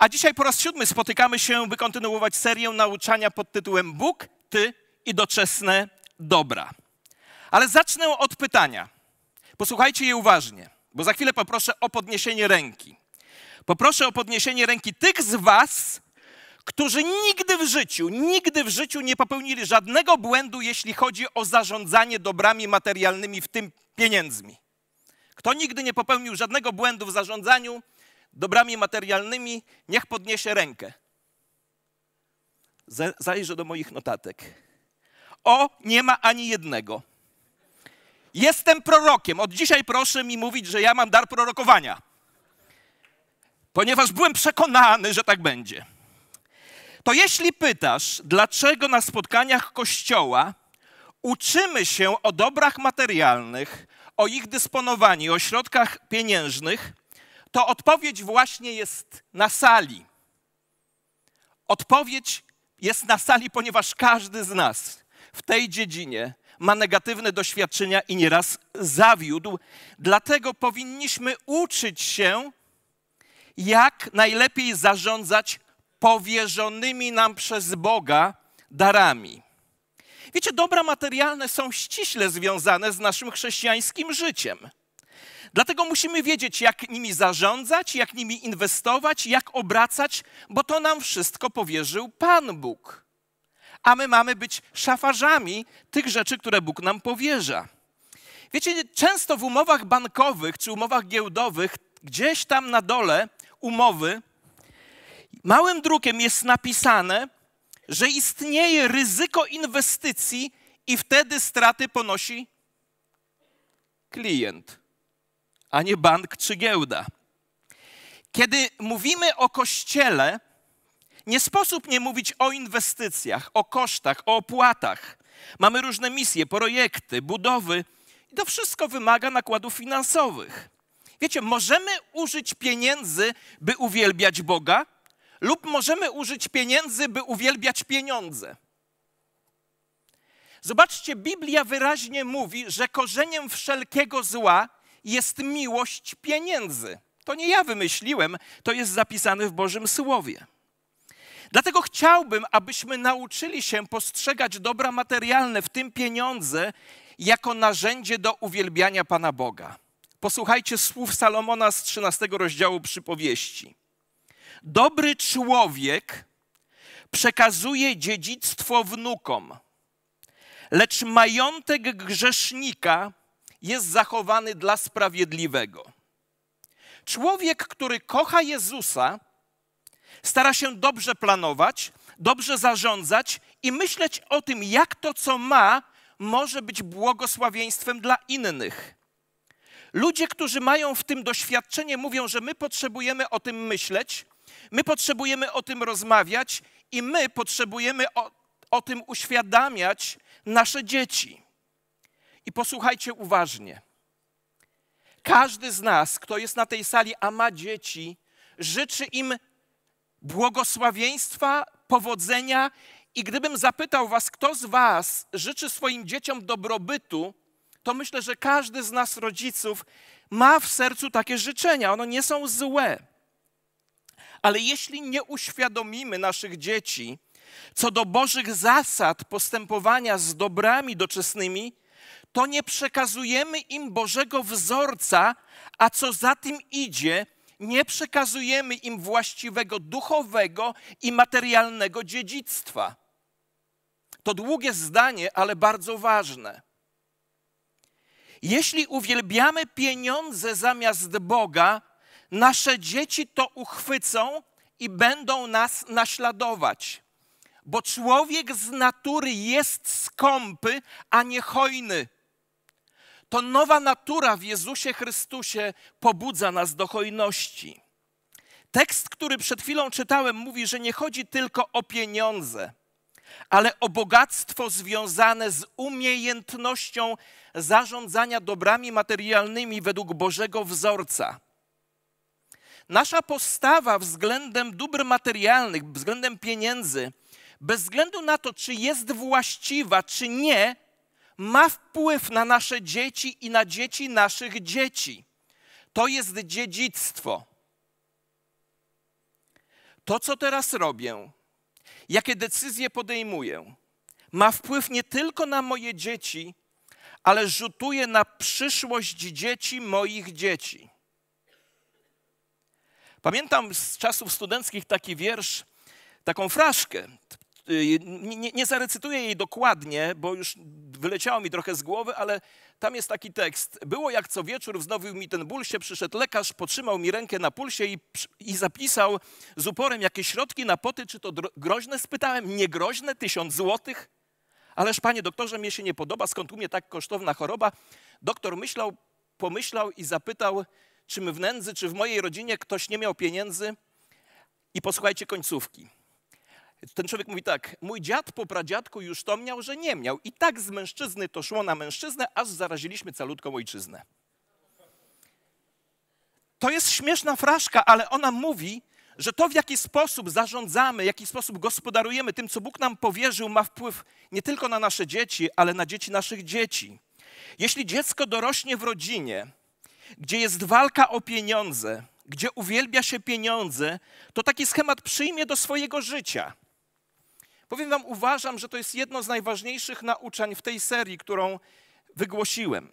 A dzisiaj po raz siódmy spotykamy się, by kontynuować serię nauczania pod tytułem Bóg, Ty i doczesne dobra. Ale zacznę od pytania. Posłuchajcie je uważnie, bo za chwilę poproszę o podniesienie ręki. Poproszę o podniesienie ręki tych z Was, którzy nigdy w życiu, nigdy w życiu nie popełnili żadnego błędu, jeśli chodzi o zarządzanie dobrami materialnymi, w tym pieniędzmi. Kto nigdy nie popełnił żadnego błędu w zarządzaniu dobrami materialnymi, niech podniesie rękę. Zajrzę do moich notatek. O, nie ma ani jednego. Jestem prorokiem. Od dzisiaj proszę mi mówić, że ja mam dar prorokowania. Ponieważ byłem przekonany, że tak będzie. To jeśli pytasz, dlaczego na spotkaniach kościoła uczymy się o dobrach materialnych, o ich dysponowaniu, o środkach pieniężnych, to odpowiedź właśnie jest na sali. Odpowiedź jest na sali, ponieważ każdy z nas w tej dziedzinie ma negatywne doświadczenia i nieraz zawiódł. Dlatego powinniśmy uczyć się, jak najlepiej zarządzać powierzonymi nam przez Boga darami. Wiecie, dobra materialne są ściśle związane z naszym chrześcijańskim życiem. Dlatego musimy wiedzieć, jak nimi zarządzać, jak nimi inwestować, jak obracać, bo to nam wszystko powierzył Pan Bóg. A my mamy być szafarzami tych rzeczy, które Bóg nam powierza. Wiecie, często w umowach bankowych czy umowach giełdowych, gdzieś tam na dole umowy, małym drukiem jest napisane, że istnieje ryzyko inwestycji i wtedy straty ponosi klient, a nie bank czy giełda. Kiedy mówimy o kościele, nie sposób nie mówić o inwestycjach, o kosztach, o opłatach. Mamy różne misje, projekty, budowy i to wszystko wymaga nakładów finansowych. Wiecie, możemy użyć pieniędzy, by uwielbiać Boga, lub możemy użyć pieniędzy, by uwielbiać pieniądze. Zobaczcie, Biblia wyraźnie mówi, że korzeniem wszelkiego zła jest miłość pieniędzy. To nie ja wymyśliłem, to jest zapisane w Bożym Słowie. Dlatego chciałbym, abyśmy nauczyli się postrzegać dobra materialne, w tym pieniądze, jako narzędzie do uwielbiania Pana Boga. Posłuchajcie słów Salomona z 13 rozdziału przypowieści. Dobry człowiek przekazuje dziedzictwo wnukom, lecz majątek grzesznika jest zachowany dla sprawiedliwego. Człowiek, który kocha Jezusa, stara się dobrze planować, dobrze zarządzać i myśleć o tym, jak to, co ma, może być błogosławieństwem dla innych. Ludzie, którzy mają w tym doświadczenie, mówią, że my potrzebujemy o tym myśleć, My potrzebujemy o tym rozmawiać i my potrzebujemy o, o tym uświadamiać nasze dzieci. I posłuchajcie uważnie. Każdy z nas, kto jest na tej sali, a ma dzieci, życzy im błogosławieństwa, powodzenia. I gdybym zapytał Was, kto z Was życzy swoim dzieciom dobrobytu, to myślę, że każdy z nas, rodziców, ma w sercu takie życzenia. One nie są złe. Ale jeśli nie uświadomimy naszych dzieci co do Bożych zasad postępowania z dobrami doczesnymi, to nie przekazujemy im Bożego wzorca, a co za tym idzie, nie przekazujemy im właściwego duchowego i materialnego dziedzictwa. To długie zdanie, ale bardzo ważne. Jeśli uwielbiamy pieniądze zamiast Boga, nasze dzieci to uchwycą i będą nas naśladować. Bo człowiek z natury jest skąpy, a nie hojny. To nowa natura w Jezusie Chrystusie pobudza nas do hojności. Tekst, który przed chwilą czytałem, mówi, że nie chodzi tylko o pieniądze, ale o bogactwo związane z umiejętnością zarządzania dobrami materialnymi według Bożego wzorca nasza postawa względem dóbr materialnych, względem pieniędzy, bez względu na to, czy jest właściwa, czy nie, ma wpływ na nasze dzieci i na dzieci naszych dzieci. To jest dziedzictwo. To, co teraz robię, jakie decyzje podejmuję, ma wpływ nie tylko na moje dzieci, ale rzutuje na przyszłość dzieci moich dzieci. Pamiętam z czasów studenckich taki wiersz, taką fraszkę. Nie, nie, nie, zarecytuję jej dokładnie, bo już wyleciało mi trochę z głowy, ale tam jest taki tekst. Było jak co wieczór, wznowił mi ten ból się, przyszedł lekarz, potrzymał mi rękę na pulsie i, i zapisał z uporem, jakie środki na poty, czy to groźne? Spytałem, nie groźne, tysiąc złotych? Ależ panie doktorze, mnie się nie podoba, skąd u mnie tak kosztowna choroba? Doktor myślał, pomyślał i zapytał, czy my w nędzy, czy w mojej rodzinie ktoś nie miał pieniędzy? I posłuchajcie końcówki. Ten człowiek mówi tak, mój dziad po pradziadku już to miał, że nie miał. I tak z mężczyzny to szło na mężczyznę, aż zaraziliśmy calutką ojczyznę. To jest śmieszna fraszka, ale ona mówi, że to w jaki sposób zarządzamy, w jaki sposób gospodarujemy tym, co Bóg nam powierzył, ma wpływ nie tylko na nasze dzieci, ale na dzieci naszych dzieci. Jeśli dziecko dorośnie w rodzinie, gdzie jest walka o pieniądze, gdzie uwielbia się pieniądze, to taki schemat przyjmie do swojego życia. Powiem Wam, uważam, że to jest jedno z najważniejszych nauczań w tej serii, którą wygłosiłem.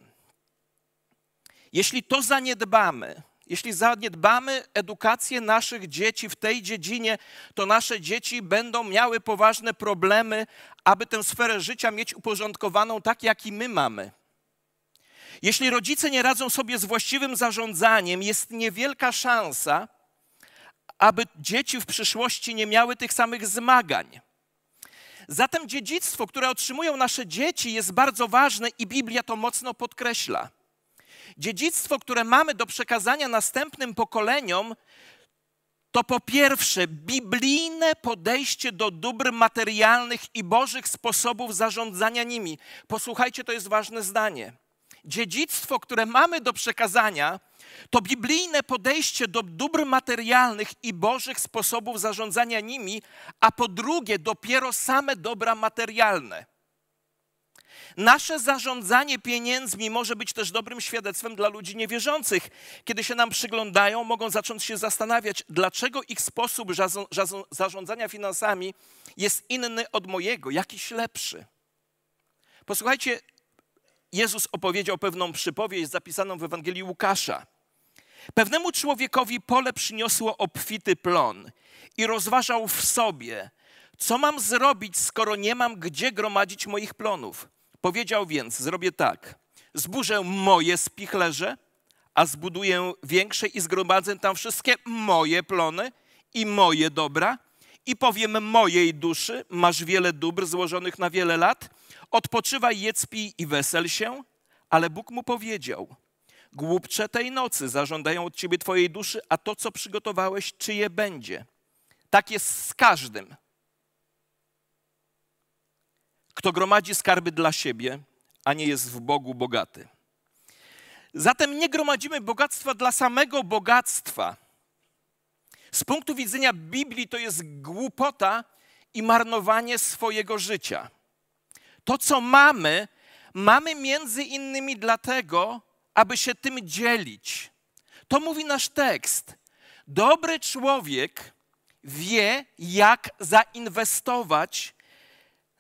Jeśli to zaniedbamy, jeśli zaniedbamy edukację naszych dzieci w tej dziedzinie, to nasze dzieci będą miały poważne problemy, aby tę sferę życia mieć uporządkowaną tak, jak i my mamy. Jeśli rodzice nie radzą sobie z właściwym zarządzaniem, jest niewielka szansa, aby dzieci w przyszłości nie miały tych samych zmagań. Zatem dziedzictwo, które otrzymują nasze dzieci, jest bardzo ważne i Biblia to mocno podkreśla. Dziedzictwo, które mamy do przekazania następnym pokoleniom, to po pierwsze biblijne podejście do dóbr materialnych i bożych sposobów zarządzania nimi. Posłuchajcie, to jest ważne zdanie. Dziedzictwo, które mamy do przekazania, to biblijne podejście do dóbr materialnych i bożych sposobów zarządzania nimi, a po drugie dopiero same dobra materialne. Nasze zarządzanie pieniędzmi może być też dobrym świadectwem dla ludzi niewierzących. Kiedy się nam przyglądają, mogą zacząć się zastanawiać, dlaczego ich sposób zarządzania finansami jest inny od mojego, jakiś lepszy. Posłuchajcie, Jezus opowiedział pewną przypowieść zapisaną w Ewangelii Łukasza. Pewnemu człowiekowi pole przyniosło obfity plon i rozważał w sobie, co mam zrobić, skoro nie mam gdzie gromadzić moich plonów. Powiedział więc: Zrobię tak. Zburzę moje spichlerze, a zbuduję większe i zgromadzę tam wszystkie moje plony i moje dobra. I powiem mojej duszy: Masz wiele dóbr złożonych na wiele lat. Odpoczywaj, jedz, pij i wesel się. Ale Bóg mu powiedział: Głupcze tej nocy zażądają od ciebie twojej duszy, a to, co przygotowałeś, czyje będzie. Tak jest z każdym kto gromadzi skarby dla siebie, a nie jest w Bogu bogaty. Zatem nie gromadzimy bogactwa dla samego bogactwa. Z punktu widzenia Biblii to jest głupota i marnowanie swojego życia. To, co mamy, mamy między innymi dlatego, aby się tym dzielić. To mówi nasz tekst. Dobry człowiek wie, jak zainwestować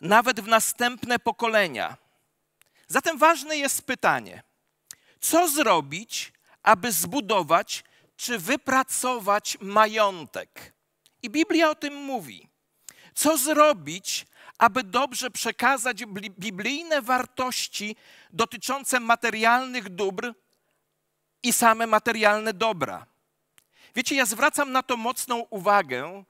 nawet w następne pokolenia. Zatem ważne jest pytanie: co zrobić, aby zbudować czy wypracować majątek? I Biblia o tym mówi. Co zrobić, aby dobrze przekazać biblijne wartości dotyczące materialnych dóbr i same materialne dobra? Wiecie, ja zwracam na to mocną uwagę,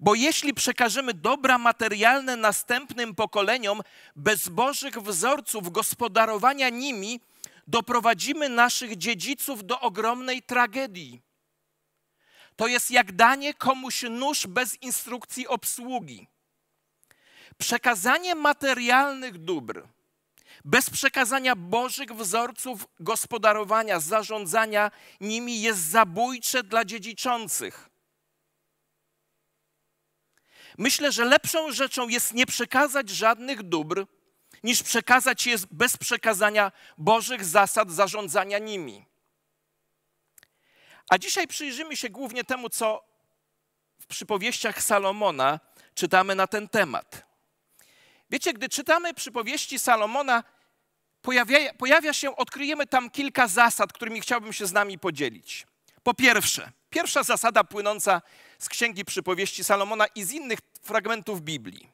bo jeśli przekażemy dobra materialne następnym pokoleniom bez Bożych wzorców gospodarowania nimi, doprowadzimy naszych dziedziców do ogromnej tragedii. To jest jak danie komuś nóż bez instrukcji obsługi. Przekazanie materialnych dóbr bez przekazania Bożych wzorców gospodarowania, zarządzania nimi jest zabójcze dla dziedziczących. Myślę, że lepszą rzeczą jest nie przekazać żadnych dóbr, niż przekazać je bez przekazania Bożych zasad zarządzania nimi. A dzisiaj przyjrzymy się głównie temu, co przypowieściach Salomona czytamy na ten temat. Wiecie, gdy czytamy przypowieści Salomona, pojawia, pojawia się, odkryjemy tam kilka zasad, którymi chciałbym się z nami podzielić. Po pierwsze, pierwsza zasada płynąca z księgi przypowieści Salomona i z innych fragmentów Biblii.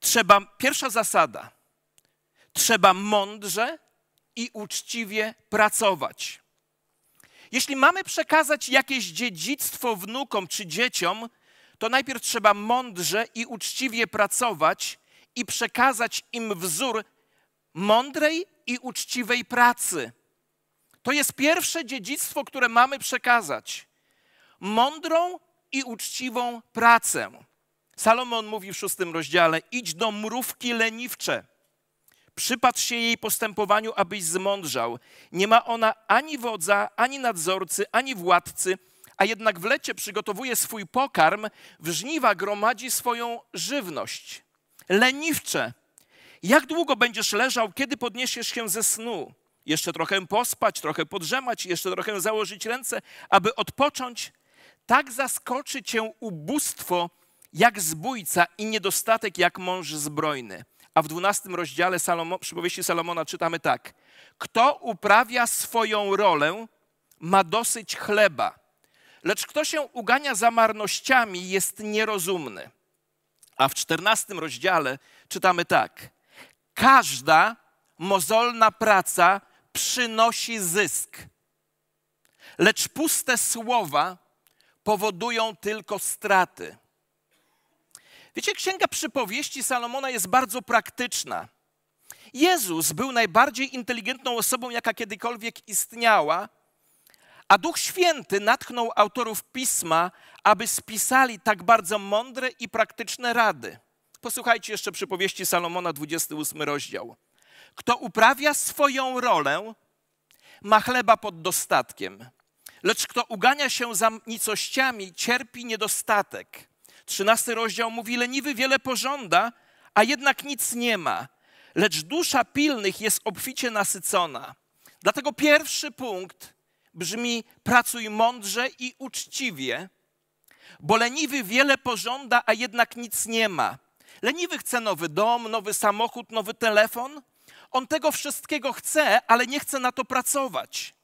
Trzeba, pierwsza zasada, trzeba mądrze i uczciwie pracować. Jeśli mamy przekazać jakieś dziedzictwo wnukom czy dzieciom, to najpierw trzeba mądrze i uczciwie pracować i przekazać im wzór mądrej i uczciwej pracy. To jest pierwsze dziedzictwo, które mamy przekazać. Mądrą i uczciwą pracę. Salomon mówi w szóstym rozdziale: idź do mrówki leniwcze. Przypatrz się jej postępowaniu, abyś zmądrzał. Nie ma ona ani wodza, ani nadzorcy, ani władcy, a jednak w lecie przygotowuje swój pokarm, w żniwa gromadzi swoją żywność. Leniwcze, jak długo będziesz leżał, kiedy podniesiesz się ze snu? Jeszcze trochę pospać, trochę podrzemać, jeszcze trochę założyć ręce, aby odpocząć. Tak zaskoczy cię ubóstwo jak zbójca i niedostatek jak mąż zbrojny. A w dwunastym rozdziale Salomo, przypowieści Salomona czytamy tak. Kto uprawia swoją rolę, ma dosyć chleba, lecz kto się ugania za marnościami, jest nierozumny. A w czternastym rozdziale czytamy tak. Każda mozolna praca przynosi zysk, lecz puste słowa powodują tylko straty. Wiecie, księga przypowieści Salomona jest bardzo praktyczna. Jezus był najbardziej inteligentną osobą, jaka kiedykolwiek istniała, a Duch Święty natchnął autorów pisma, aby spisali tak bardzo mądre i praktyczne rady. Posłuchajcie jeszcze przypowieści Salomona, 28 rozdział. Kto uprawia swoją rolę, ma chleba pod dostatkiem, lecz kto ugania się za nicościami, cierpi niedostatek. Trzynasty rozdział mówi, leniwy wiele pożąda, a jednak nic nie ma, lecz dusza pilnych jest obficie nasycona. Dlatego pierwszy punkt brzmi: pracuj mądrze i uczciwie, bo leniwy wiele pożąda, a jednak nic nie ma. Leniwy chce nowy dom, nowy samochód, nowy telefon. On tego wszystkiego chce, ale nie chce na to pracować.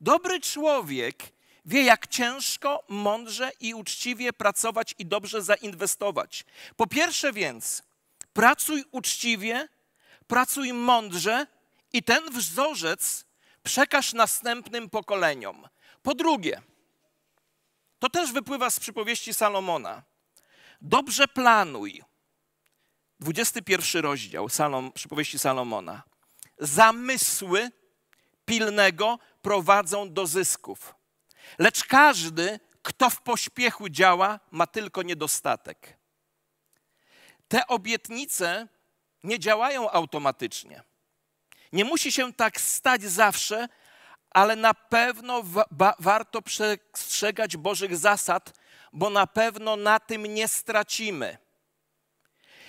Dobry człowiek wie, jak ciężko, mądrze i uczciwie pracować i dobrze zainwestować. Po pierwsze więc, pracuj uczciwie, pracuj mądrze i ten wzorzec przekaż następnym pokoleniom. Po drugie, to też wypływa z przypowieści Salomona. Dobrze planuj. 21 rozdział Salom, przypowieści Salomona. Zamysły pilnego prowadzą do zysków. Lecz każdy, kto w pośpiechu działa, ma tylko niedostatek. Te obietnice nie działają automatycznie. Nie musi się tak stać zawsze, ale na pewno wa warto przestrzegać Bożych zasad, bo na pewno na tym nie stracimy.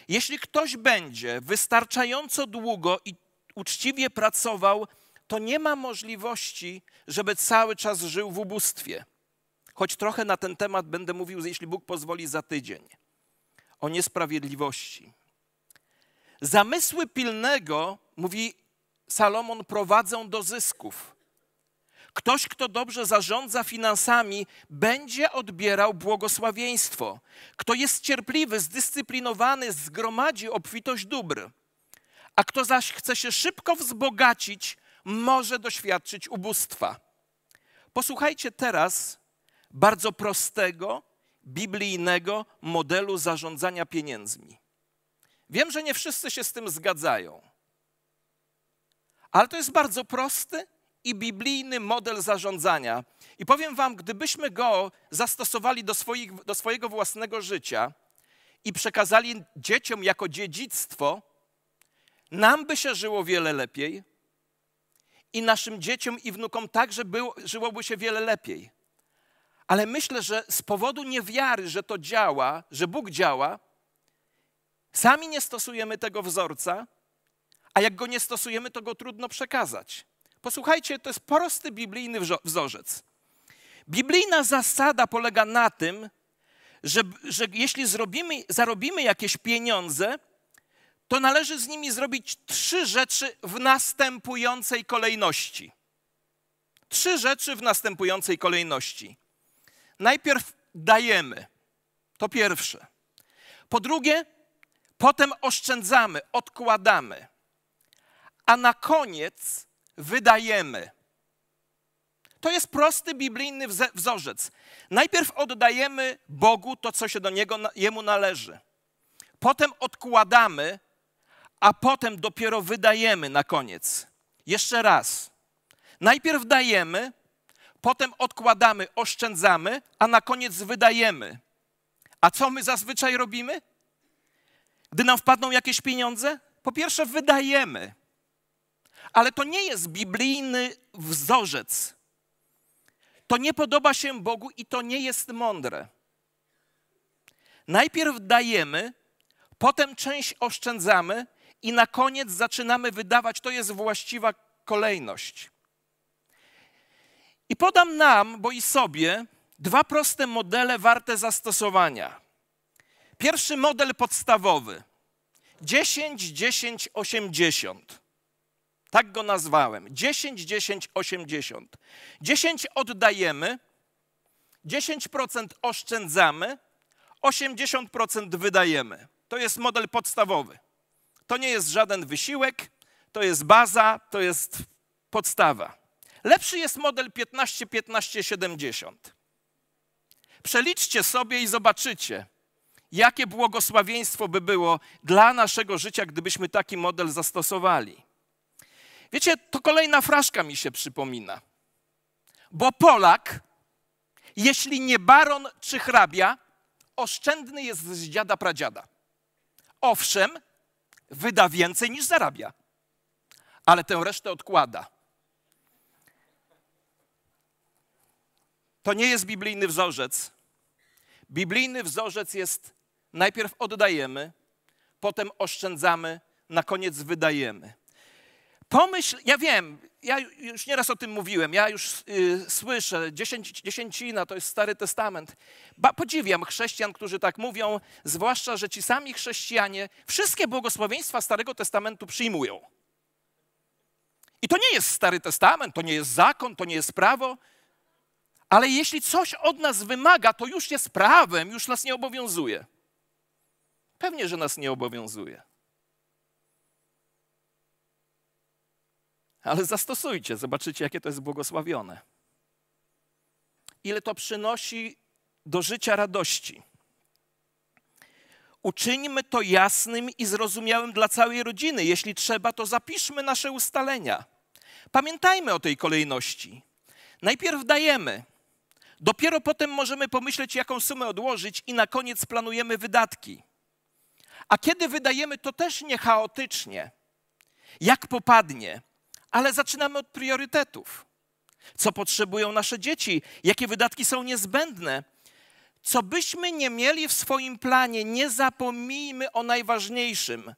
Jeśli ktoś będzie wystarczająco długo i uczciwie pracował, to nie ma możliwości, żeby cały czas żył w ubóstwie. Choć trochę na ten temat będę mówił, jeśli Bóg pozwoli, za tydzień. O niesprawiedliwości. Zamysły pilnego, mówi Salomon, prowadzą do zysków. Ktoś, kto dobrze zarządza finansami, będzie odbierał błogosławieństwo. Kto jest cierpliwy, zdyscyplinowany, zgromadzi obfitość dóbr. A kto zaś chce się szybko wzbogacić, może doświadczyć ubóstwa. Posłuchajcie teraz bardzo prostego, biblijnego modelu zarządzania pieniędzmi. Wiem, że nie wszyscy się z tym zgadzają, ale to jest bardzo prosty i biblijny model zarządzania. I powiem Wam, gdybyśmy go zastosowali do, swoich, do swojego własnego życia i przekazali dzieciom jako dziedzictwo, nam by się żyło wiele lepiej, i naszym dzieciom i wnukom także było, żyłoby się wiele lepiej. Ale myślę, że z powodu niewiary, że to działa, że Bóg działa, sami nie stosujemy tego wzorca, a jak go nie stosujemy, to go trudno przekazać. Posłuchajcie, to jest prosty biblijny wzorzec. Biblijna zasada polega na tym, że, że jeśli zrobimy, zarobimy jakieś pieniądze, to należy z nimi zrobić trzy rzeczy w następującej kolejności. Trzy rzeczy w następującej kolejności. Najpierw dajemy. To pierwsze. Po drugie, potem oszczędzamy, odkładamy. A na koniec wydajemy. To jest prosty biblijny wzorzec. Najpierw oddajemy Bogu to, co się do niego, jemu należy. Potem odkładamy, a potem dopiero wydajemy na koniec. Jeszcze raz. Najpierw dajemy, potem odkładamy, oszczędzamy, a na koniec wydajemy. A co my zazwyczaj robimy? Gdy nam wpadną jakieś pieniądze? Po pierwsze, wydajemy. Ale to nie jest biblijny wzorzec. To nie podoba się Bogu i to nie jest mądre. Najpierw dajemy, potem część oszczędzamy i na koniec zaczynamy wydawać. To jest właściwa kolejność. I podam nam, bo i sobie, dwa proste modele warte zastosowania. Pierwszy model podstawowy 10, 10, 80. Tak go nazwałem. 10, 10, 80. 10 oddajemy, 10% oszczędzamy, 80% wydajemy. To jest model podstawowy. To nie jest żaden wysiłek, to jest baza, to jest podstawa. Lepszy jest model 15, 15, 70. Przeliczcie sobie i zobaczycie, jakie błogosławieństwo by było dla naszego życia, gdybyśmy taki model zastosowali. Wiecie, to kolejna fraszka mi się przypomina. Bo Polak, jeśli nie baron czy hrabia, oszczędny jest z dziada pradziada. Owszem, wyda więcej niż zarabia, ale tę resztę odkłada. To nie jest biblijny wzorzec. Biblijny wzorzec jest najpierw oddajemy, potem oszczędzamy, na koniec wydajemy. Pomyśl, ja wiem, ja już nieraz o tym mówiłem, ja już y, słyszę, dziesięci, dziesięcina to jest Stary Testament. Ba, podziwiam chrześcijan, którzy tak mówią, zwłaszcza, że ci sami chrześcijanie wszystkie błogosławieństwa Starego Testamentu przyjmują. I to nie jest Stary Testament, to nie jest zakon, to nie jest prawo, ale jeśli coś od nas wymaga, to już jest prawem, już nas nie obowiązuje. Pewnie, że nas nie obowiązuje. Ale zastosujcie, zobaczycie, jakie to jest błogosławione. Ile to przynosi do życia radości. Uczyńmy to jasnym i zrozumiałym dla całej rodziny. Jeśli trzeba, to zapiszmy nasze ustalenia. Pamiętajmy o tej kolejności. Najpierw dajemy, dopiero potem możemy pomyśleć, jaką sumę odłożyć, i na koniec planujemy wydatki. A kiedy wydajemy, to też nie chaotycznie, jak popadnie, ale zaczynamy od priorytetów. Co potrzebują nasze dzieci, jakie wydatki są niezbędne. Co byśmy nie mieli w swoim planie, nie zapomnijmy o najważniejszym,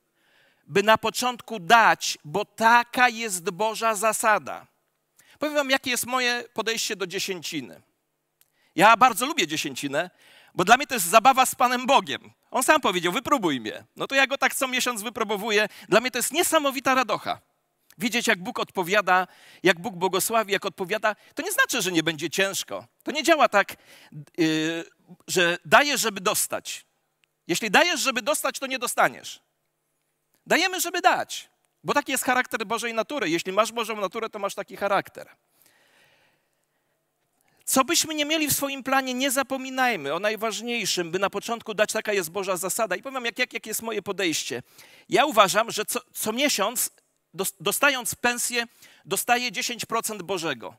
by na początku dać, bo taka jest Boża zasada. Powiem Wam, jakie jest moje podejście do dziesięciny. Ja bardzo lubię dziesięcinę, bo dla mnie to jest zabawa z Panem Bogiem. On sam powiedział: Wypróbuj mnie. No to ja go tak co miesiąc wypróbowuję. Dla mnie to jest niesamowita radocha. Widzieć, jak Bóg odpowiada, jak Bóg błogosławi, jak odpowiada, to nie znaczy, że nie będzie ciężko. To nie działa tak, yy, że dajesz, żeby dostać. Jeśli dajesz, żeby dostać, to nie dostaniesz. Dajemy, żeby dać, bo taki jest charakter Bożej natury. Jeśli masz Bożą naturę, to masz taki charakter. Co byśmy nie mieli w swoim planie, nie zapominajmy o najważniejszym, by na początku dać, taka jest Boża zasada. I powiem, jak, jak, jak jest moje podejście. Ja uważam, że co, co miesiąc dostając pensję, dostaje 10% Bożego.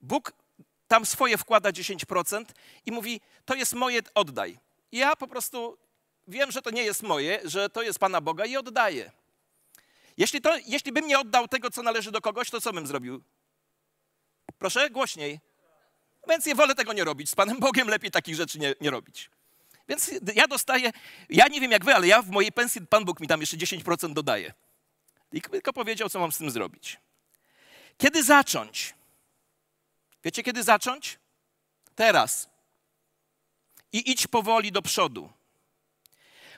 Bóg tam swoje wkłada 10% i mówi: To jest moje, oddaj. Ja po prostu wiem, że to nie jest moje, że to jest Pana Boga i oddaję. Jeśli, to, jeśli bym nie oddał tego, co należy do kogoś, to co bym zrobił? Proszę, głośniej. Więc ja wolę tego nie robić. Z Panem Bogiem lepiej takich rzeczy nie, nie robić. Więc ja dostaję, ja nie wiem jak wy, ale ja w mojej pensji Pan Bóg mi tam jeszcze 10% dodaje. I tylko powiedział, co mam z tym zrobić. Kiedy zacząć? Wiecie, kiedy zacząć? Teraz. i idź powoli do przodu.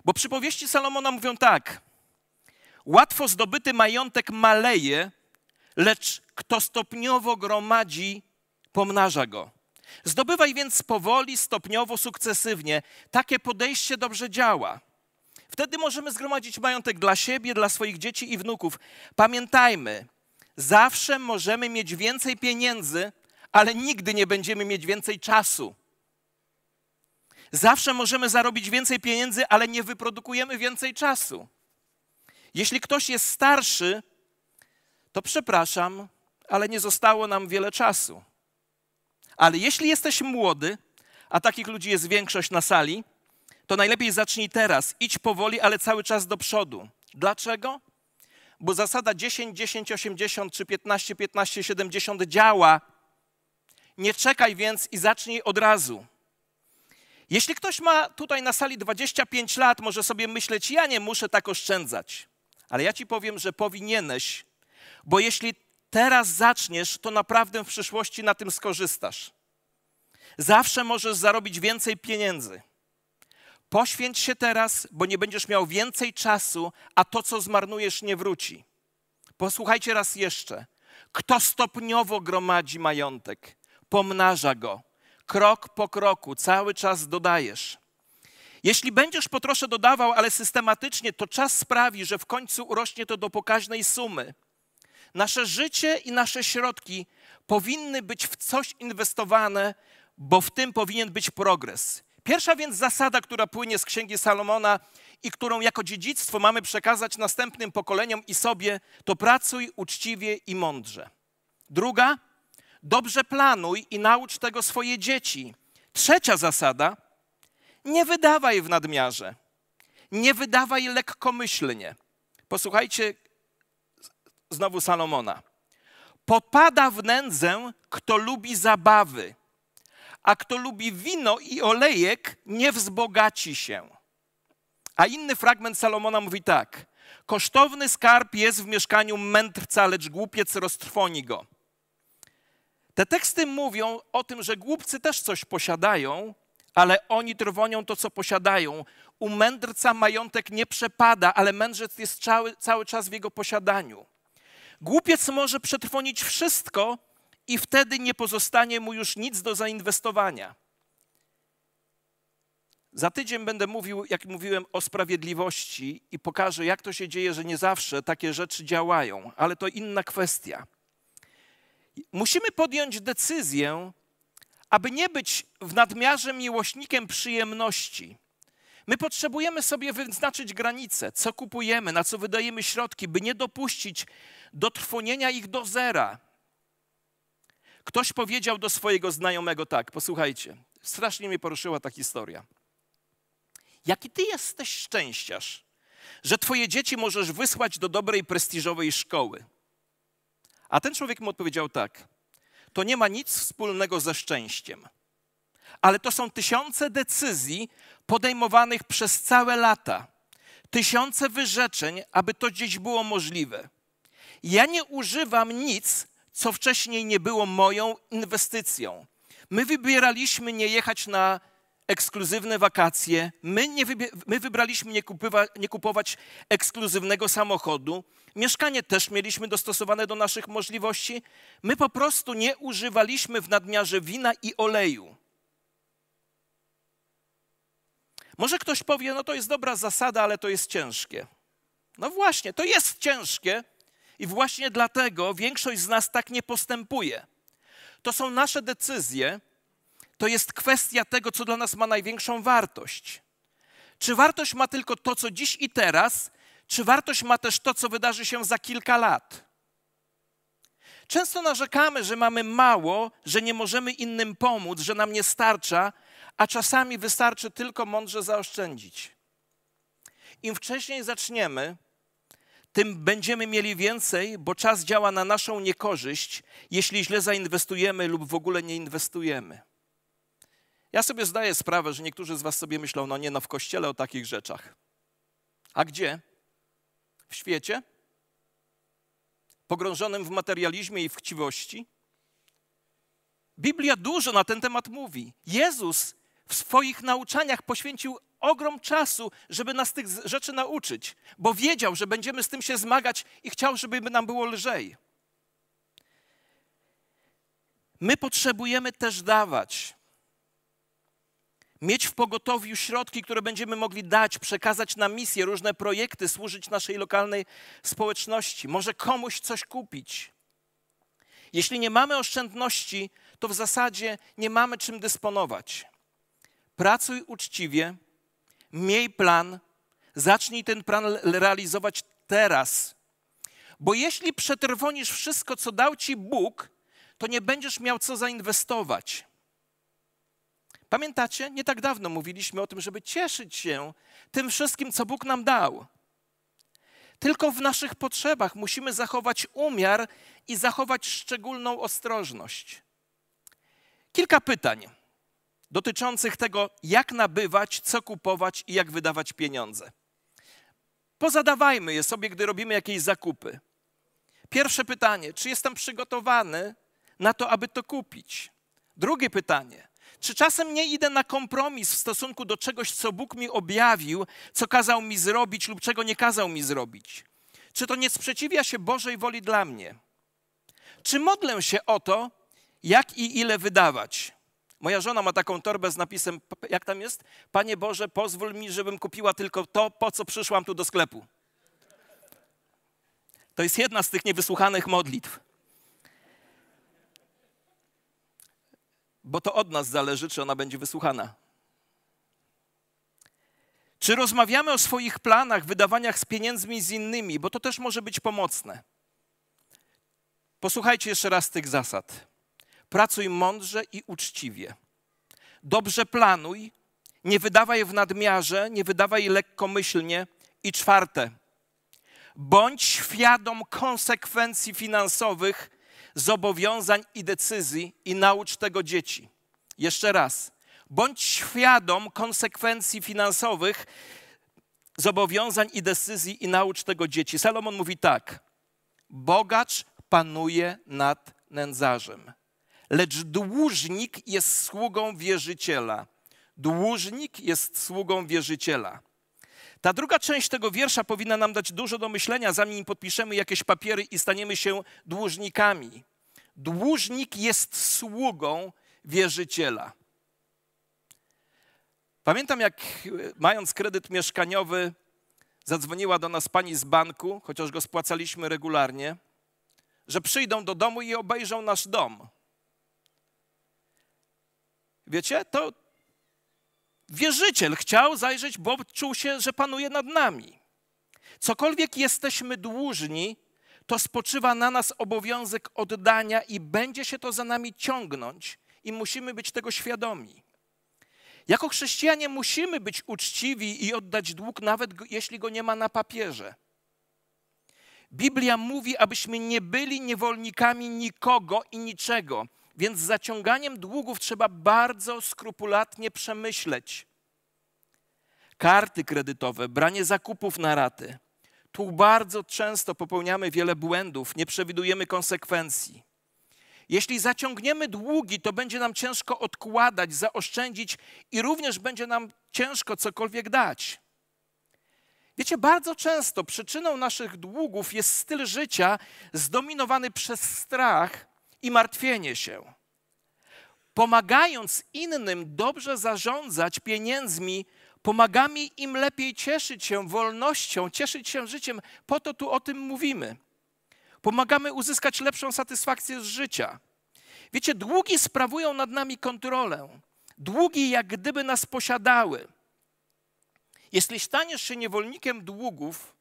Bo przypowieści Salomona mówią tak: Łatwo zdobyty majątek maleje, lecz kto stopniowo gromadzi, pomnaża go. Zdobywaj więc powoli, stopniowo, sukcesywnie. Takie podejście dobrze działa. Wtedy możemy zgromadzić majątek dla siebie, dla swoich dzieci i wnuków. Pamiętajmy, zawsze możemy mieć więcej pieniędzy, ale nigdy nie będziemy mieć więcej czasu. Zawsze możemy zarobić więcej pieniędzy, ale nie wyprodukujemy więcej czasu. Jeśli ktoś jest starszy, to przepraszam, ale nie zostało nam wiele czasu. Ale jeśli jesteś młody, a takich ludzi jest większość na sali, to najlepiej zacznij teraz. Idź powoli, ale cały czas do przodu. Dlaczego? Bo zasada 10, 10, 80 czy 15, 15, 70 działa. Nie czekaj więc i zacznij od razu. Jeśli ktoś ma tutaj na sali 25 lat, może sobie myśleć, ja nie muszę tak oszczędzać. Ale ja ci powiem, że powinieneś, bo jeśli teraz zaczniesz, to naprawdę w przyszłości na tym skorzystasz. Zawsze możesz zarobić więcej pieniędzy. Poświęć się teraz, bo nie będziesz miał więcej czasu, a to, co zmarnujesz, nie wróci. Posłuchajcie raz jeszcze. Kto stopniowo gromadzi majątek, pomnaża go. Krok po kroku, cały czas dodajesz. Jeśli będziesz po trosze dodawał, ale systematycznie, to czas sprawi, że w końcu urośnie to do pokaźnej sumy. Nasze życie i nasze środki powinny być w coś inwestowane, bo w tym powinien być progres. Pierwsza więc zasada, która płynie z księgi Salomona i którą jako dziedzictwo mamy przekazać następnym pokoleniom i sobie, to pracuj uczciwie i mądrze. Druga, dobrze planuj i naucz tego swoje dzieci. Trzecia zasada, nie wydawaj w nadmiarze. Nie wydawaj lekkomyślnie. Posłuchajcie znowu Salomona. Popada w nędzę, kto lubi zabawy, a kto lubi wino i olejek, nie wzbogaci się. A inny fragment Salomona mówi tak. Kosztowny skarb jest w mieszkaniu mędrca, lecz głupiec roztrwoni go. Te teksty mówią o tym, że głupcy też coś posiadają, ale oni trwonią to, co posiadają. U mędrca majątek nie przepada, ale mędrzec jest cały, cały czas w jego posiadaniu. Głupiec może przetrwonić wszystko i wtedy nie pozostanie mu już nic do zainwestowania. Za tydzień będę mówił, jak mówiłem, o sprawiedliwości i pokażę, jak to się dzieje, że nie zawsze takie rzeczy działają, ale to inna kwestia. Musimy podjąć decyzję, aby nie być w nadmiarze miłośnikiem przyjemności. My potrzebujemy sobie wyznaczyć granice, co kupujemy, na co wydajemy środki, by nie dopuścić do trwonienia ich do zera. Ktoś powiedział do swojego znajomego tak, posłuchajcie, strasznie mnie poruszyła ta historia. Jaki ty jesteś szczęściarz, że twoje dzieci możesz wysłać do dobrej, prestiżowej szkoły. A ten człowiek mu odpowiedział tak: To nie ma nic wspólnego ze szczęściem, ale to są tysiące decyzji podejmowanych przez całe lata, tysiące wyrzeczeń, aby to gdzieś było możliwe. Ja nie używam nic, co wcześniej nie było moją inwestycją. My wybieraliśmy nie jechać na ekskluzywne wakacje, my, nie my wybraliśmy nie, kupywa, nie kupować ekskluzywnego samochodu, mieszkanie też mieliśmy dostosowane do naszych możliwości. My po prostu nie używaliśmy w nadmiarze wina i oleju. Może ktoś powie, no to jest dobra zasada, ale to jest ciężkie. No właśnie, to jest ciężkie, i właśnie dlatego większość z nas tak nie postępuje. To są nasze decyzje, to jest kwestia tego, co dla nas ma największą wartość. Czy wartość ma tylko to, co dziś i teraz, czy wartość ma też to, co wydarzy się za kilka lat? Często narzekamy, że mamy mało, że nie możemy innym pomóc, że nam nie starcza, a czasami wystarczy tylko mądrze zaoszczędzić. Im wcześniej zaczniemy, tym będziemy mieli więcej, bo czas działa na naszą niekorzyść, jeśli źle zainwestujemy lub w ogóle nie inwestujemy. Ja sobie zdaję sprawę, że niektórzy z Was sobie myślą, no nie, no w kościele o takich rzeczach. A gdzie? W świecie? Pogrążonym w materializmie i w chciwości? Biblia dużo na ten temat mówi. Jezus w swoich nauczaniach poświęcił ogrom czasu, żeby nas tych rzeczy nauczyć, bo wiedział, że będziemy z tym się zmagać i chciał, żeby nam było lżej. My potrzebujemy też dawać. Mieć w pogotowiu środki, które będziemy mogli dać, przekazać na misję, różne projekty, służyć naszej lokalnej społeczności, może komuś coś kupić. Jeśli nie mamy oszczędności, to w zasadzie nie mamy czym dysponować. Pracuj uczciwie, miej plan, zacznij ten plan realizować teraz. Bo jeśli przetrwonisz wszystko, co dał ci Bóg, to nie będziesz miał co zainwestować. Pamiętacie? Nie tak dawno mówiliśmy o tym, żeby cieszyć się tym wszystkim, co Bóg nam dał. Tylko w naszych potrzebach musimy zachować umiar i zachować szczególną ostrożność. Kilka pytań dotyczących tego, jak nabywać, co kupować i jak wydawać pieniądze. Pozadawajmy je sobie, gdy robimy jakieś zakupy. Pierwsze pytanie: czy jestem przygotowany na to, aby to kupić? Drugie pytanie: czy czasem nie idę na kompromis w stosunku do czegoś, co Bóg mi objawił, co kazał mi zrobić lub czego nie kazał mi zrobić? Czy to nie sprzeciwia się Bożej woli dla mnie? Czy modlę się o to, jak i ile wydawać? Moja żona ma taką torbę z napisem, jak tam jest? Panie Boże, pozwól mi, żebym kupiła tylko to, po co przyszłam tu do sklepu. To jest jedna z tych niewysłuchanych modlitw. Bo to od nas zależy, czy ona będzie wysłuchana. Czy rozmawiamy o swoich planach, wydawaniach z pieniędzmi z innymi, bo to też może być pomocne. Posłuchajcie jeszcze raz tych zasad. Pracuj mądrze i uczciwie. Dobrze planuj, nie wydawaj w nadmiarze, nie wydawaj lekkomyślnie. I czwarte, bądź świadom konsekwencji finansowych, zobowiązań i decyzji i naucz tego dzieci. Jeszcze raz, bądź świadom konsekwencji finansowych, zobowiązań i decyzji i naucz tego dzieci. Salomon mówi tak: Bogacz panuje nad nędzarzem lecz dłużnik jest sługą wierzyciela. Dłużnik jest sługą wierzyciela. Ta druga część tego wiersza powinna nam dać dużo do myślenia, zanim podpiszemy jakieś papiery i staniemy się dłużnikami. Dłużnik jest sługą wierzyciela. Pamiętam, jak mając kredyt mieszkaniowy, zadzwoniła do nas pani z banku, chociaż go spłacaliśmy regularnie, że przyjdą do domu i obejrzą nasz dom. Wiecie, to wierzyciel chciał zajrzeć, bo czuł się, że panuje nad nami. Cokolwiek jesteśmy dłużni, to spoczywa na nas obowiązek oddania i będzie się to za nami ciągnąć i musimy być tego świadomi. Jako chrześcijanie musimy być uczciwi i oddać dług, nawet jeśli go nie ma na papierze. Biblia mówi, abyśmy nie byli niewolnikami nikogo i niczego. Więc zaciąganiem długów trzeba bardzo skrupulatnie przemyśleć. Karty kredytowe, branie zakupów na raty. Tu bardzo często popełniamy wiele błędów, nie przewidujemy konsekwencji. Jeśli zaciągniemy długi, to będzie nam ciężko odkładać, zaoszczędzić i również będzie nam ciężko cokolwiek dać. Wiecie, bardzo często przyczyną naszych długów jest styl życia zdominowany przez strach i martwienie się. Pomagając innym dobrze zarządzać pieniędzmi, pomagamy im lepiej cieszyć się wolnością, cieszyć się życiem. Po to tu o tym mówimy. Pomagamy uzyskać lepszą satysfakcję z życia. Wiecie, długi sprawują nad nami kontrolę. Długi jak gdyby nas posiadały. Jeśli staniesz się niewolnikiem długów,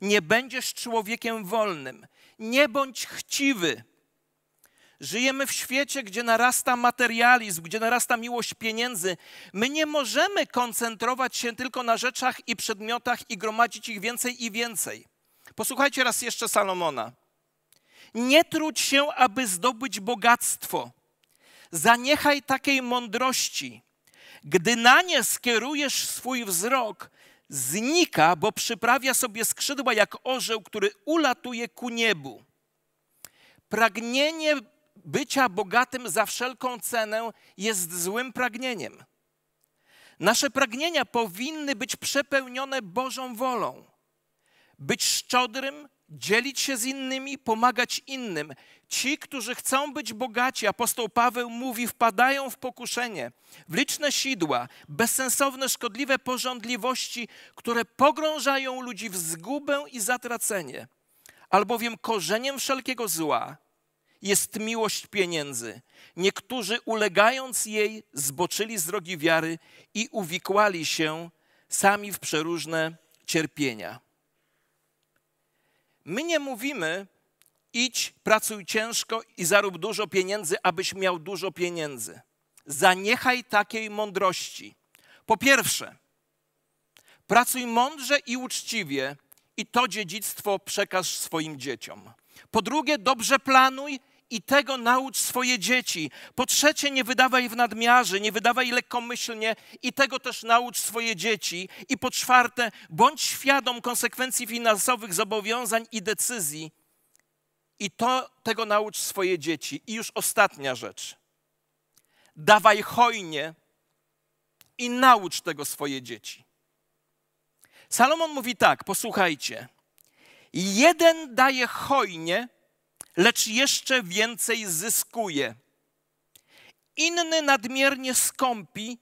nie będziesz człowiekiem wolnym. Nie bądź chciwy. Żyjemy w świecie, gdzie narasta materializm, gdzie narasta miłość pieniędzy. My nie możemy koncentrować się tylko na rzeczach i przedmiotach i gromadzić ich więcej i więcej. Posłuchajcie raz jeszcze Salomona. Nie trudź się, aby zdobyć bogactwo. Zaniechaj takiej mądrości. Gdy na nie skierujesz swój wzrok, znika, bo przyprawia sobie skrzydła jak orzeł, który ulatuje ku niebu. Pragnienie bycia bogatym za wszelką cenę jest złym pragnieniem. Nasze pragnienia powinny być przepełnione Bożą wolą. Być szczodrym, dzielić się z innymi, pomagać innym. Ci, którzy chcą być bogaci, apostoł Paweł mówi, wpadają w pokuszenie, w liczne sidła, bezsensowne, szkodliwe porządliwości, które pogrążają ludzi w zgubę i zatracenie. Albowiem korzeniem wszelkiego zła jest miłość pieniędzy. Niektórzy ulegając jej zboczyli z drogi wiary i uwikłali się sami w przeróżne cierpienia. My nie mówimy, idź, pracuj ciężko i zarób dużo pieniędzy, abyś miał dużo pieniędzy. Zaniechaj takiej mądrości. Po pierwsze, pracuj mądrze i uczciwie i to dziedzictwo przekaż swoim dzieciom. Po drugie, dobrze planuj i tego naucz swoje dzieci. Po trzecie, nie wydawaj w nadmiarze, nie wydawaj lekkomyślnie i tego też naucz swoje dzieci. I po czwarte, bądź świadom konsekwencji finansowych zobowiązań i decyzji. I to tego naucz swoje dzieci. I już ostatnia rzecz. Dawaj hojnie i naucz tego swoje dzieci. Salomon mówi tak, posłuchajcie. Jeden daje hojnie, lecz jeszcze więcej zyskuje. Inny nadmiernie skąpi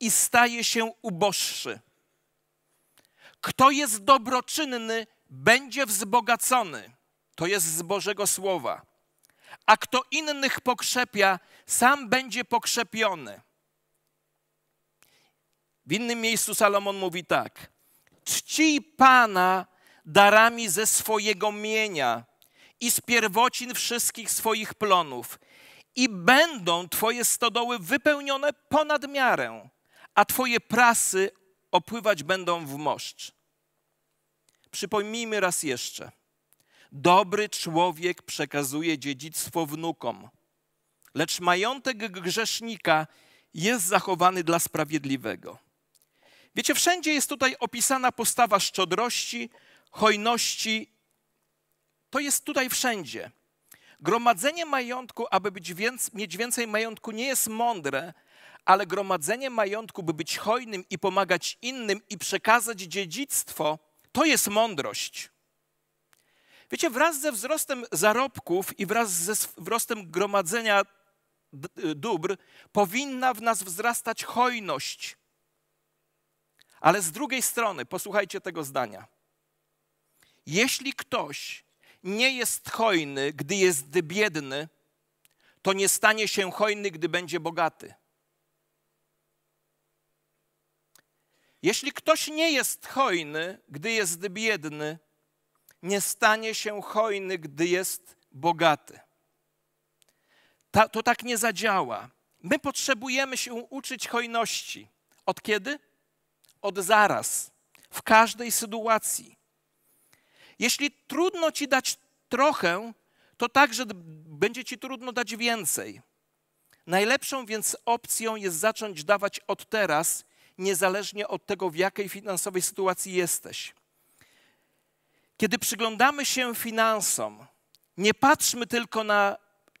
i staje się uboższy. Kto jest dobroczynny, będzie wzbogacony. To jest z Bożego Słowa. A kto innych pokrzepia, sam będzie pokrzepiony. W innym miejscu Salomon mówi tak: Czcij Pana darami ze swojego mienia i z pierwocin wszystkich swoich plonów. I będą Twoje stodoły wypełnione ponad miarę, a Twoje prasy opływać będą w moszcz. Przypomnijmy raz jeszcze. Dobry człowiek przekazuje dziedzictwo wnukom, lecz majątek grzesznika jest zachowany dla sprawiedliwego. Wiecie, wszędzie jest tutaj opisana postawa szczodrości, hojności to jest tutaj wszędzie. Gromadzenie majątku, aby być więc, mieć więcej majątku, nie jest mądre, ale gromadzenie majątku, by być hojnym i pomagać innym i przekazać dziedzictwo, to jest mądrość. Wiecie, wraz ze wzrostem zarobków i wraz ze wzrostem gromadzenia dóbr powinna w nas wzrastać hojność. Ale z drugiej strony, posłuchajcie tego zdania. Jeśli ktoś nie jest hojny, gdy jest biedny, to nie stanie się hojny, gdy będzie bogaty. Jeśli ktoś nie jest hojny, gdy jest biedny, nie stanie się hojny, gdy jest bogaty. Ta, to tak nie zadziała. My potrzebujemy się uczyć hojności. Od kiedy? Od zaraz, w każdej sytuacji. Jeśli trudno ci dać trochę, to także będzie ci trudno dać więcej. Najlepszą więc opcją jest zacząć dawać od teraz, niezależnie od tego, w jakiej finansowej sytuacji jesteś. Kiedy przyglądamy się finansom, nie patrzmy tylko na,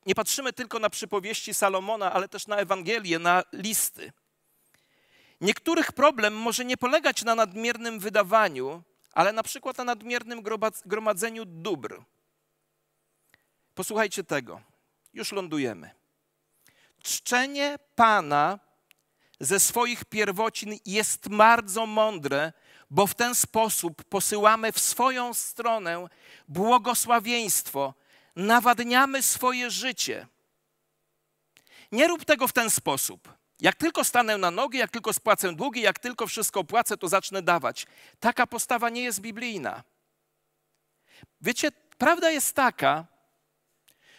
nie patrzymy tylko na przypowieści Salomona, ale też na Ewangelię, na listy. Niektórych problem może nie polegać na nadmiernym wydawaniu, ale na przykład na nadmiernym gromadzeniu dóbr. Posłuchajcie tego. Już lądujemy. Czczenie Pana ze swoich pierwocin jest bardzo mądre, bo w ten sposób posyłamy w swoją stronę błogosławieństwo, nawadniamy swoje życie. Nie rób tego w ten sposób. Jak tylko stanę na nogi, jak tylko spłacę długi, jak tylko wszystko płacę, to zacznę dawać. Taka postawa nie jest biblijna. Wiecie, prawda jest taka,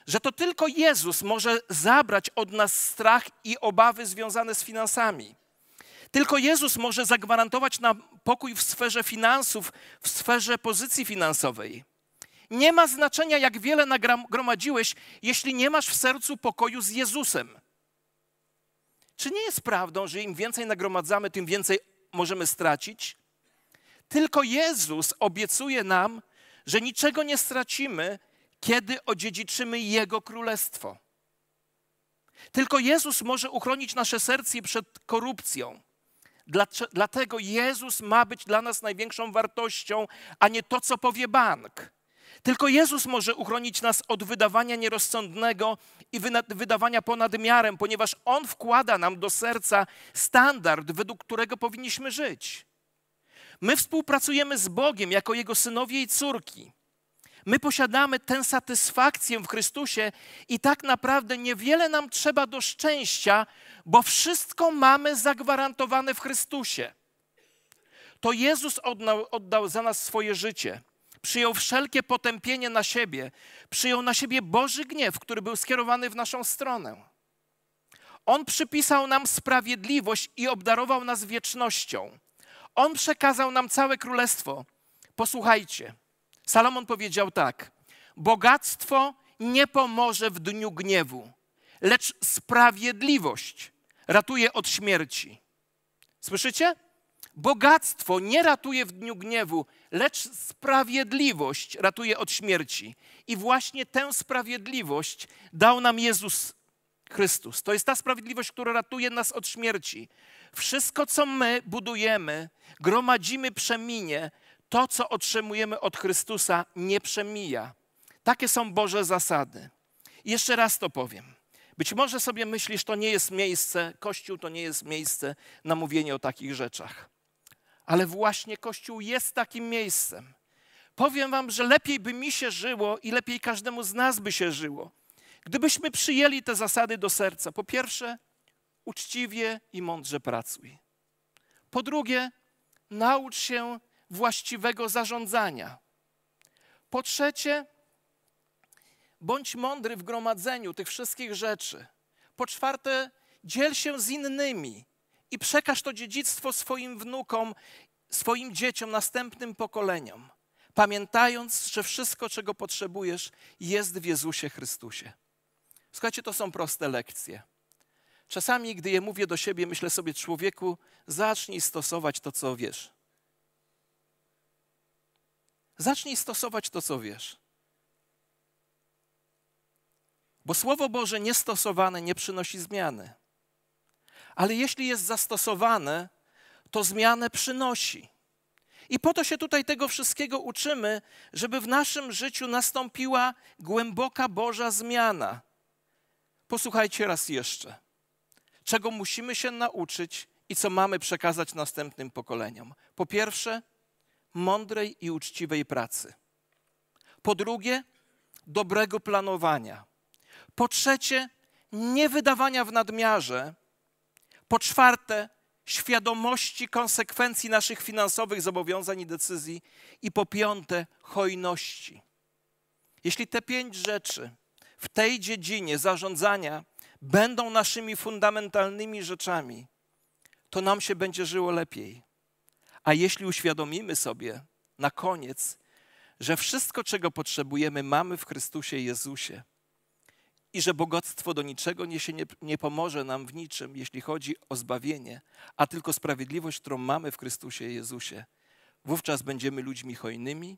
że to tylko Jezus może zabrać od nas strach i obawy związane z finansami. Tylko Jezus może zagwarantować nam pokój w sferze finansów, w sferze pozycji finansowej. Nie ma znaczenia, jak wiele nagromadziłeś, jeśli nie masz w sercu pokoju z Jezusem. Czy nie jest prawdą, że im więcej nagromadzamy, tym więcej możemy stracić? Tylko Jezus obiecuje nam, że niczego nie stracimy, kiedy odziedziczymy Jego królestwo. Tylko Jezus może uchronić nasze serce przed korupcją. Dlatego Jezus ma być dla nas największą wartością, a nie to, co powie bank. Tylko Jezus może uchronić nas od wydawania nierozsądnego i wydawania ponad miarę, ponieważ On wkłada nam do serca standard, według którego powinniśmy żyć. My współpracujemy z Bogiem jako Jego synowie i córki. My posiadamy tę satysfakcję w Chrystusie i tak naprawdę niewiele nam trzeba do szczęścia, bo wszystko mamy zagwarantowane w Chrystusie. To Jezus oddał, oddał za nas swoje życie. Przyjął wszelkie potępienie na siebie, przyjął na siebie Boży gniew, który był skierowany w naszą stronę. On przypisał nam sprawiedliwość i obdarował nas wiecznością. On przekazał nam całe królestwo. Posłuchajcie, Salomon powiedział tak: Bogactwo nie pomoże w dniu gniewu, lecz sprawiedliwość ratuje od śmierci. Słyszycie? Bogactwo nie ratuje w dniu gniewu, lecz sprawiedliwość ratuje od śmierci. I właśnie tę sprawiedliwość dał nam Jezus Chrystus. To jest ta sprawiedliwość, która ratuje nas od śmierci. Wszystko, co my budujemy, gromadzimy, przeminie, to, co otrzymujemy od Chrystusa, nie przemija. Takie są Boże zasady. I jeszcze raz to powiem. Być może sobie myślisz, to nie jest miejsce, Kościół to nie jest miejsce na mówienie o takich rzeczach. Ale właśnie Kościół jest takim miejscem. Powiem Wam, że lepiej by mi się żyło i lepiej każdemu z nas by się żyło, gdybyśmy przyjęli te zasady do serca. Po pierwsze, uczciwie i mądrze pracuj. Po drugie, naucz się właściwego zarządzania. Po trzecie, bądź mądry w gromadzeniu tych wszystkich rzeczy. Po czwarte, dziel się z innymi i przekaż to dziedzictwo swoim wnukom, swoim dzieciom, następnym pokoleniom, pamiętając, że wszystko, czego potrzebujesz, jest w Jezusie Chrystusie. Słuchajcie, to są proste lekcje. Czasami, gdy je mówię do siebie, myślę sobie, człowieku, zacznij stosować to, co wiesz. Zacznij stosować to, co wiesz. Bo Słowo Boże niestosowane nie przynosi zmiany. Ale jeśli jest zastosowane, to zmianę przynosi. I po to się tutaj tego wszystkiego uczymy, żeby w naszym życiu nastąpiła głęboka Boża zmiana. Posłuchajcie raz jeszcze, czego musimy się nauczyć i co mamy przekazać następnym pokoleniom. Po pierwsze, mądrej i uczciwej pracy. Po drugie, dobrego planowania. Po trzecie, nie wydawania w nadmiarze. Po czwarte, świadomości konsekwencji naszych finansowych zobowiązań i decyzji. I po piąte, hojności. Jeśli te pięć rzeczy w tej dziedzinie zarządzania będą naszymi fundamentalnymi rzeczami, to nam się będzie żyło lepiej. A jeśli uświadomimy sobie na koniec, że wszystko, czego potrzebujemy, mamy w Chrystusie Jezusie i że bogactwo do niczego nie, się nie, nie pomoże nam w niczym, jeśli chodzi o zbawienie, a tylko sprawiedliwość, którą mamy w Chrystusie Jezusie, wówczas będziemy ludźmi hojnymi,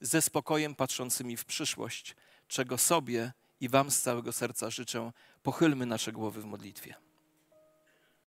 ze spokojem patrzącymi w przyszłość, czego sobie i Wam z całego serca życzę. Pochylmy nasze głowy w modlitwie.